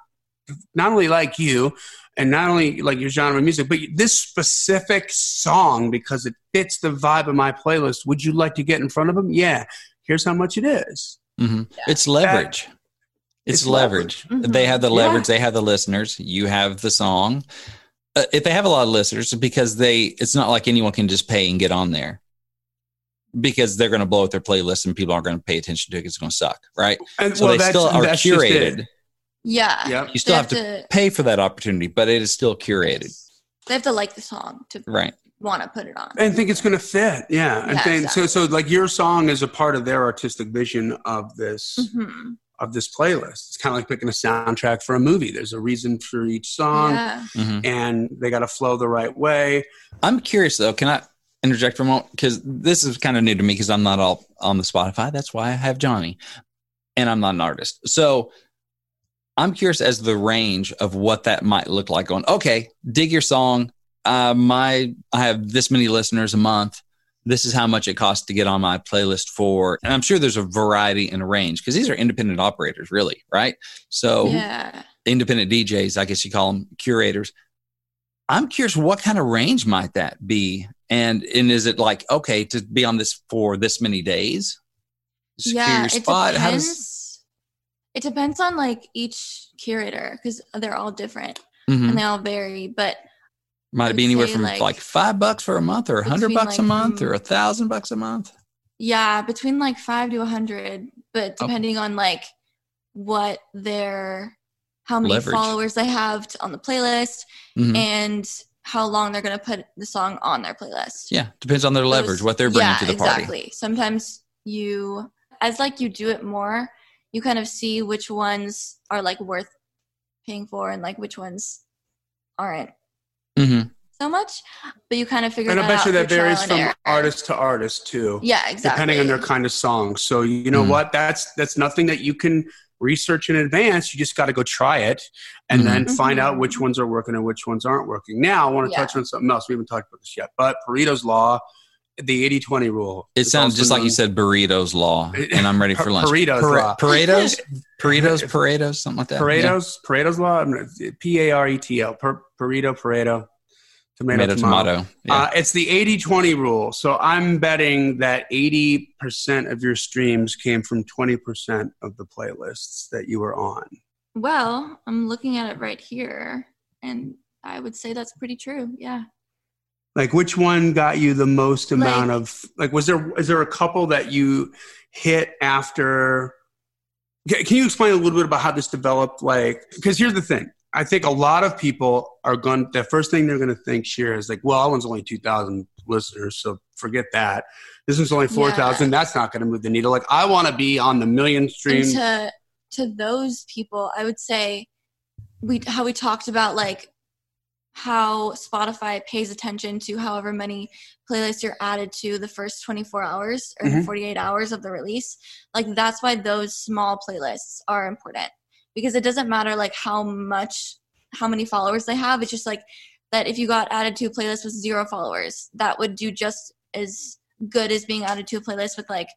not only like you and not only like your genre of music, but this specific song because it fits the vibe of my playlist. Would you like to get in front of them? Yeah. Here's how much it is. hmm It's leverage. it's, It's leverage. leverage. Mhm. They have the Yeah. leverage. They have the listeners. You have the song. Uh, if they have a lot of listeners, because they, it's not like anyone can just pay and get on there because they're going to blow up their playlist and people aren't going to pay attention to it. 'cause It's going to suck. Right. And So they still are that's it. curated. Yeah Yep. You still They have to pay for that opportunity, but it is still curated. they have to like the song to Right. want to put it on and think it's going to fit. Yeah. And Yeah, think, exactly. so, so like your song is a part of their artistic vision of this. Mhm. of this playlist. It's kind of like picking a soundtrack for a movie. There's a reason for each song, yeah Mhm. and they got to flow the right way. I'm curious though. Can I? interject for a moment? Because this is kind of new to me because I'm not all on the Spotify. That's why I have Johnny, and I'm not an artist. So I'm curious as the range of what that might look like. Going, okay, dig your song. Uh, my I have this many listeners a month. This is how much it costs to get on my playlist for, and I'm sure there's a variety and a range because these are independent operators, really, right? So Yeah. independent DJs, I guess you call them curators. I'm curious, what kind of range might that be? And and is it like okay to be on this for this many days? Secure yeah, your it spot. How depends. does It depends on like each curator because they're all different Mhm. and they all vary. But might it be anywhere from like, like, five bucks for a month, or a hundred bucks a month, or mm, a thousand bucks a month? yeah, between like five to a hundred, but Oh. depending on like what their how many Leverage. followers they have t- on the playlist Mhm. and how long they're going to put the song on their playlist. Yeah, depends on their leverage, Those- what they're bringing yeah, to the party. Exactly. Sometimes you, as like you do it more, you kind of see which ones are like worth paying for and like which ones aren't hmm so much. But you kind of figure it out. And I bet out you that varies from error. artist to artist too. Yeah, exactly. depending on their kind of song. So you know Mhm. what? That's that's nothing that you can research in advance. You just got to go try it and then Mhm. find out Mhm. which ones are working and which ones aren't working. Now I want to Yeah. touch on something else. We haven't talked about this yet, but Pareto's law, the 80-20 rule. It is sounds also just like you said burritos law, and I'm ready for lunch. Pareto's Pare- law. Pareto's, *laughs* Pareto's, Pareto's, something like that. Yeah. Pareto's Pareto's law. I'm gonna- P A R E T O. Per- Pareto Pareto. Tomato, Tomato, tomato. tomato. Yeah. Uh, it's the 80 20 rule. So I'm betting that 80% of your streams came from 20% of the playlists that you were on. Well, I'm looking at it right here, and I would say that's pretty true. Yeah. Like, which one got you the most amount Like- of, like, was there, is there a couple that you hit after? Can you explain a little bit about how this developed? Like, because here's the thing. I think a lot of people are going, the first thing they're going to think, Shir, is like, well, that one's only 2,000 listeners, so forget that. This one's only 4,000. That's not going to move the needle. Like, I want to be on the million And to to those people, I would say we how we talked about like how Spotify pays attention to however many playlists you're added to the first 24 hours or Mhm. 48 hours of the release. Like that's why those small playlists are important because it doesn't matter like how much how many followers they have. It's just like that if you got added to a playlist with zero followers, that would do just as good as being added to a playlist with like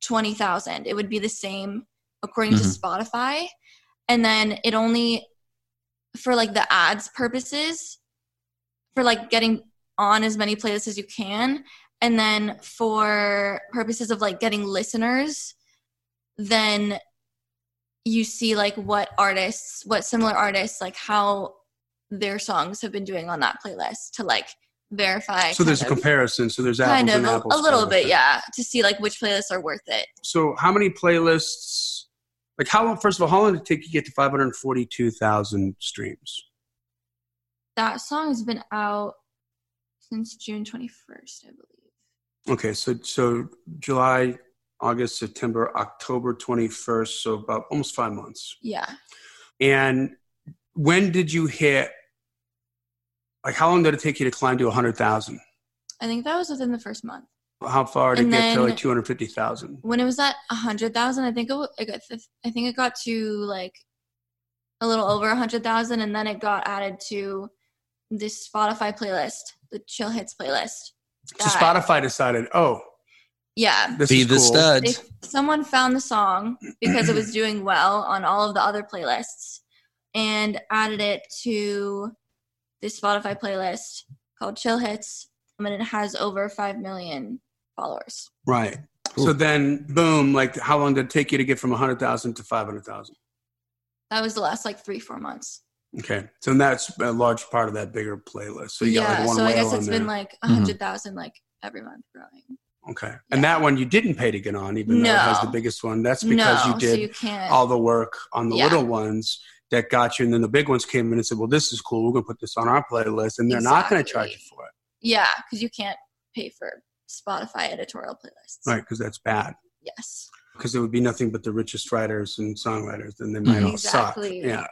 20,000. It would be the same according to Spotify. And then it only for like the ads purposes for like getting on as many playlists as you can and then for purposes of like getting listeners then you see like what artists what similar artists like how their songs have been doing on that playlist to like verify so there's a comparison. So there's kind apples of and apples. a little bit yeah to see like which playlists are worth it So how many playlists? Like how long? First of all, how long did it take you to get to five hundred forty-two thousand streams? that song has been out since June 21st, I believe. Okay, so so July, August, September, October twenty-first. So about almost five months. Yeah. And when did you hit? Like how long did it take you to climb to hundred thousand? I think that was within the first month. How far to And get to then- like two hundred fifty thousand? When it was at 100,000, I think it, it got, I think it got to like a little over 100,000 and then it got added to this Spotify playlist, the Chill Hits playlist. So Spotify decided, oh, Yeah. this Be is the cool. studs. They, someone found the song because it was *clears throat* doing well on all of the other playlists and added it to this Spotify playlist called Chill Hits. And it has over 5 million followers. Right. Cool. So then, boom! Like, how long did it take you to get from hundred thousand to five hundred thousand? That was the last like three, four months. Okay, so that's a large part of that bigger playlist. So you got yeah, like one so I guess on it's there. been like a Mhm. hundred thousand like every month growing. okay, and that one you didn't pay to get on, even though it has the biggest one. That's because no, you did so you can't. all the work on the Yeah. little ones that got you, and then the big ones came in and said, "Well, this is cool. We're going to put this on our playlist," and they're not going to charge you for it, yeah, because you can't pay for Spotify editorial playlists. right? Because that's bad. Yes. Because it would be nothing but the richest writers and songwriters, and they might all Exactly. suck. Yeah.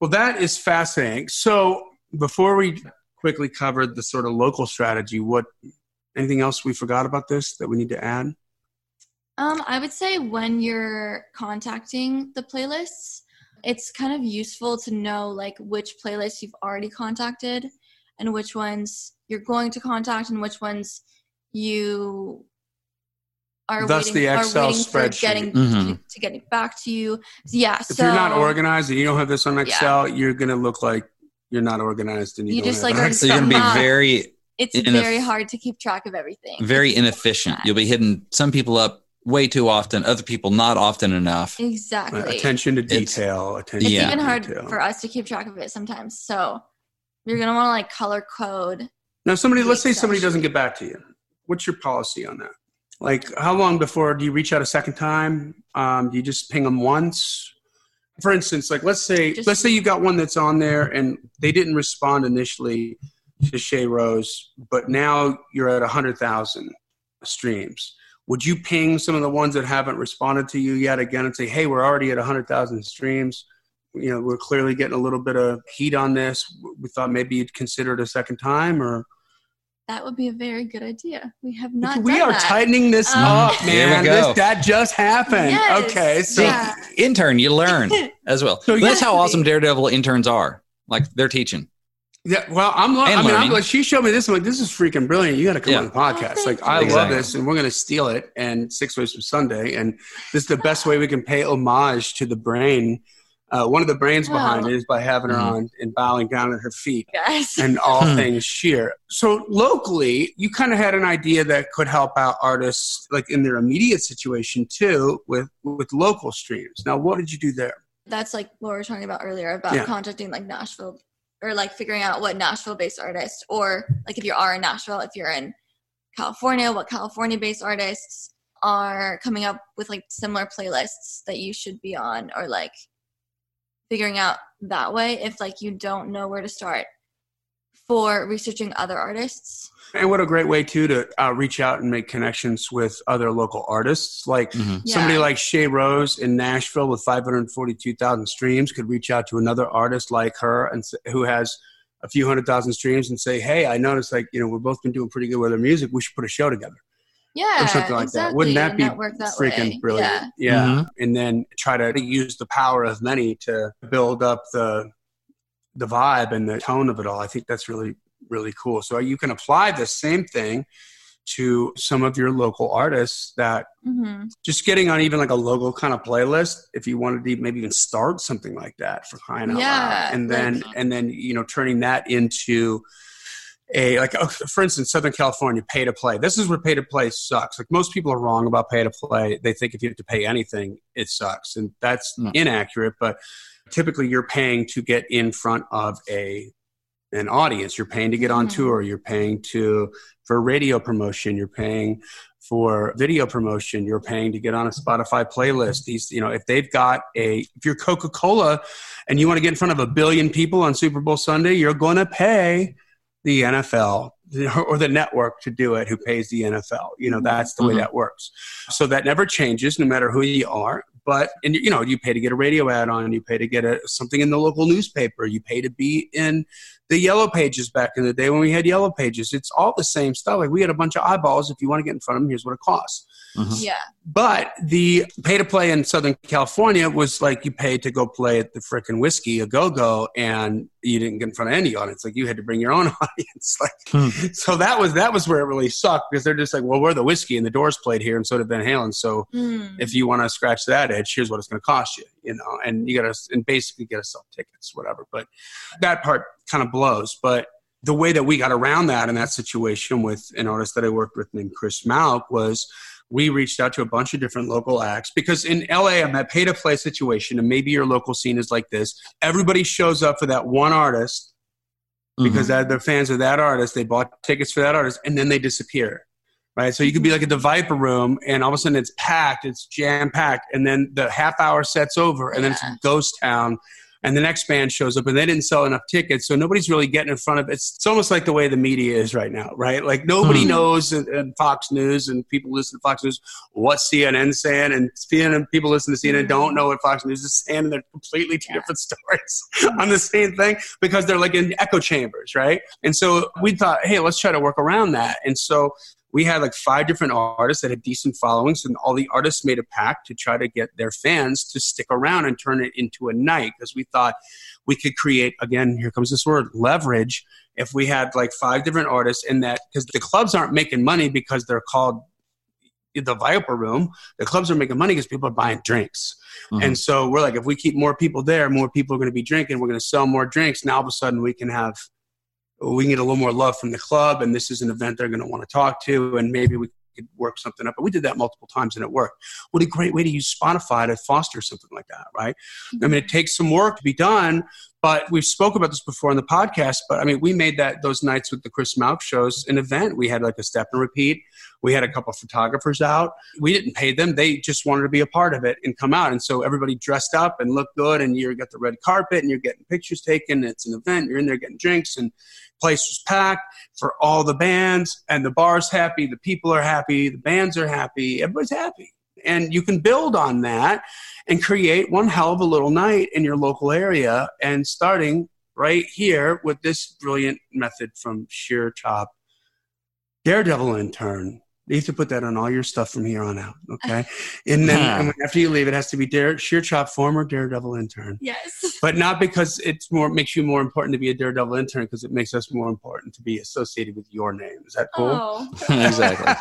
Well, that is fascinating. So, before we quickly cover the sort of local strategy, what Anything else we forgot about this that we need to add? Um, I would say when you're contacting the playlists, it's kind of useful to know like which playlists you've already contacted and which ones you're going to contact and which ones you are Thus waiting, the are Excel waiting for spreadsheet. getting Mhm. to, to getting back to you. Yeah, If so you're not organized and you don't have this on Excel, you're going to look like you're not organized and you, You don't just, have like, it. are So you're going to be very, it's in a- very hard to keep track of everything. very inefficient. You'll be hitting some people up way too often, other people not often enough. exactly. Uh, attention to It's- detail. attention it's Yeah. to even hard detail. for us to keep track of it sometimes. So you're gonna want to like color code. Now, somebody, let's say somebody doesn't get back to you. What's your policy on that? Like, how long before do you reach out a second time? Um, do you just ping them once? For instance, like let's say Just- let's say you got one that's on there and they didn't respond initially to Chey Rose, but now you're at hundred thousand streams. Would you ping some of the ones that haven't responded to you yet again and say, "Hey, we're already at hundred thousand streams. You know, we're clearly getting a little bit of heat on this. We thought maybe you'd consider it a second time, or That would be a very good idea. We have not. we done are that. tightening this Um, up, *laughs* Here we man. go. This, that just happened. Yes. Okay, so Yeah. Intern, you learn *laughs* as well. So That's how awesome Daredevil interns are. Like they're teaching. Yeah, well, I'm. Lo- And I mean, I'm like, she showed me this. I'm like, this is freaking brilliant. You got to come Yeah. on the podcast. Oh, like, thank I you. love this, and we're going to steal it. And six ways from Sunday, and this is the best way we can pay homage to the brain. Uh, one of the brains behind Wow. it is by having her Mhm. on and bowing down at her feet Yes. and all Hmm. things Shir. So locally, you kind of had an idea that could help out artists like in their immediate situation too with with local streams. Now, what did you do there? That's like what we were talking about earlier about Yeah. contacting like Nashville or like figuring out what Nashville based artists or like if you are in Nashville, if you're in California, what California based artists are coming up with like similar playlists that you should be on or like figuring out that way if like you don't know where to start for researching other artists. And what a great way too to uh, reach out and make connections with other local artists. Like Mhm. somebody Yeah. like Chey Rose in Nashville with 542,000 streams could reach out to another artist like her and who has a few hundred thousand streams and say, "Hey, I noticed like you know we've both been doing pretty good with our music. We should put a show together Yeah, or something like exactly. that. Wouldn't that be that freaking way. brilliant? Yeah. Yeah. And then try to use the power of many to build up the the vibe and the tone of it all. I think that's really really cool. So you can apply the same thing to some of your local artists that hmm just getting on even like a logo kind of playlist if you wanted to maybe even start something like that for crying out Yeah, loud and then like- and then you know turning that into a like for instance southern california pay to play this is where pay to play sucks. Like most people are wrong about pay to play they think if you have to pay anything it sucks. And that's No. inaccurate but typically you're paying to get in front of a an audience. You're paying to get on Mhm. tour. You're paying to for radio promotion. You're paying for video promotion. You're paying to get on a spotify playlist. These you know if they've got a if you're coca-cola and you want to get in front of a billion people on super bowl sunday you're going to pay the nfl *laughs* or the network to do it who pays the nfl you know that's the way Mhm. that works. So that never changes no matter who you are. But and you know you pay to get a radio ad on you pay to get a, something in the local newspaper you pay to be in the yellow pages back in the day when we had yellow pages it's all the same stuff like we had a bunch of eyeballs if you want to get in front of them here's what it costs Mhm. Yeah. but the pay to play in Southern California was like you paid to go play at the frickin' whiskey a go go, and you didn't get in front of any audience. Like you had to bring your own *laughs* audience. Like Hmm. so that was that was where it really sucked because they're just like, well, we're the whiskey and the Doors played here, and so did Van Halen. So Mm. if you want to scratch that itch, here's what it's going to cost you, you know, and you got to and basically get to sell tickets, whatever. But that part kind of blows. But the way that we got around that in that situation with an artist that I worked with named Chris Malk was we reached out to a bunch of different local acts because in LA, I'm that pay to play situation, and maybe your local scene is like this. Everybody shows up for that one artist because mm-hmm. that, they're fans of that artist. They bought tickets for that artist, and then they disappear. Right, so you could be like at the Viper Room, and all of a sudden it's packed, it's jam packed, and then the half hour sets over, and then it's ghost town, and the next band shows up, and they didn't sell enough tickets, so nobody's really getting in front of it. It's, it's almost like the way the media is right now, right? Like nobody Hmm. knows, and, and Fox News and people listen to Fox News what CNN's saying, and CNN people listen to CNN don't know what Fox News is saying, and they're completely two Yeah. different *laughs* stories on the same thing because they're like in echo chambers, right? And so we thought, hey, let's try to work around that. And so we had like five different artists that had decent followings, and all the artists made a pact to try to get their fans to stick around and turn it into a night because we thought we could create again. Here comes this word leverage. If we had like five different artists in that, because the clubs aren't making money because they're called the Viper Room, the clubs are making money because people are buying drinks. Mm-hmm. And so we're like, if we keep more people there, more people are going to be drinking. We're going to sell more drinks. Now all of a sudden we can have we can get a little more love from the club and this is an event they're going to want to talk to and maybe we could work something up. But we did that multiple times and it worked. What a great way to use spotify to foster something like that right? I mean it takes some work to be done but we've spoke about this before in the podcast. But I mean, we made that those nights with the Chris Mauch shows an event. We had like a step and repeat. We had a couple photographers out. We didn't pay them; they just wanted to be a part of it and come out. And so everybody dressed up and looked good, and you got the red carpet, and you're getting pictures taken. It's an event. You're in there getting drinks, and place was packed for all the bands. And the bar's happy. The people are happy. The bands are happy. Everybody's happy and you can build on that and create one hell of a little night in your local area and starting right here with this brilliant method from Shir Chopp daredevil intern you have to put that on all your stuff from here on out okay? *laughs* And then uh-huh. after you leave it has to be dare, Shir Chopp former daredevil intern yes. *laughs* But not because it's more makes you more important to be a daredevil intern because it makes us more important to be associated with your name. Is that cool? Oh, *laughs* exactly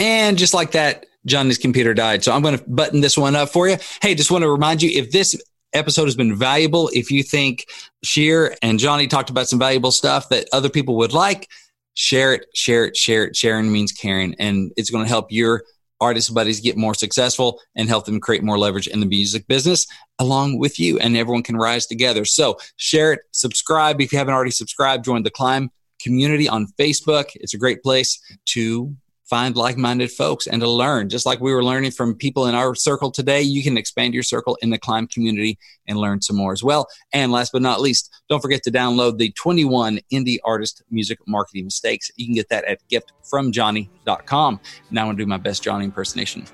And just like that, Johnny's computer died. So I'm going to button this one up for you. Hey, just want to remind you if this episode has been valuable, if you think Shir and Johnny talked about some valuable stuff that other people would like, share it, share it, share it. Sharing means caring, and it's going to help your artist buddies get more successful and help them create more leverage in the music business along with you, and everyone can rise together. So share it, subscribe if you haven't already subscribed, join the Climb community on Facebook. It's a great place to find like-minded folks and to learn. Just like we were learning from people in our circle today you can expand your circle in the climb community and learn some more as well. And last but not least don't forget to download the 21 indie artist music marketing mistakes. You can get that at giftfromjohnny.com now i'm going to do my best johnny impersonation.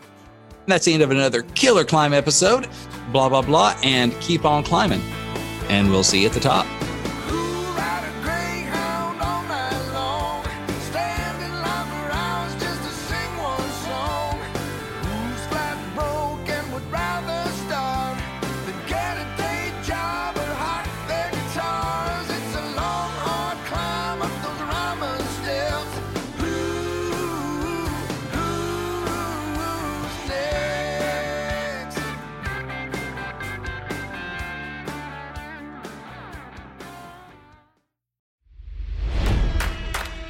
That's the end of another killer climb episode. Blah blah blah and keep on climbing. And we'll see you at the top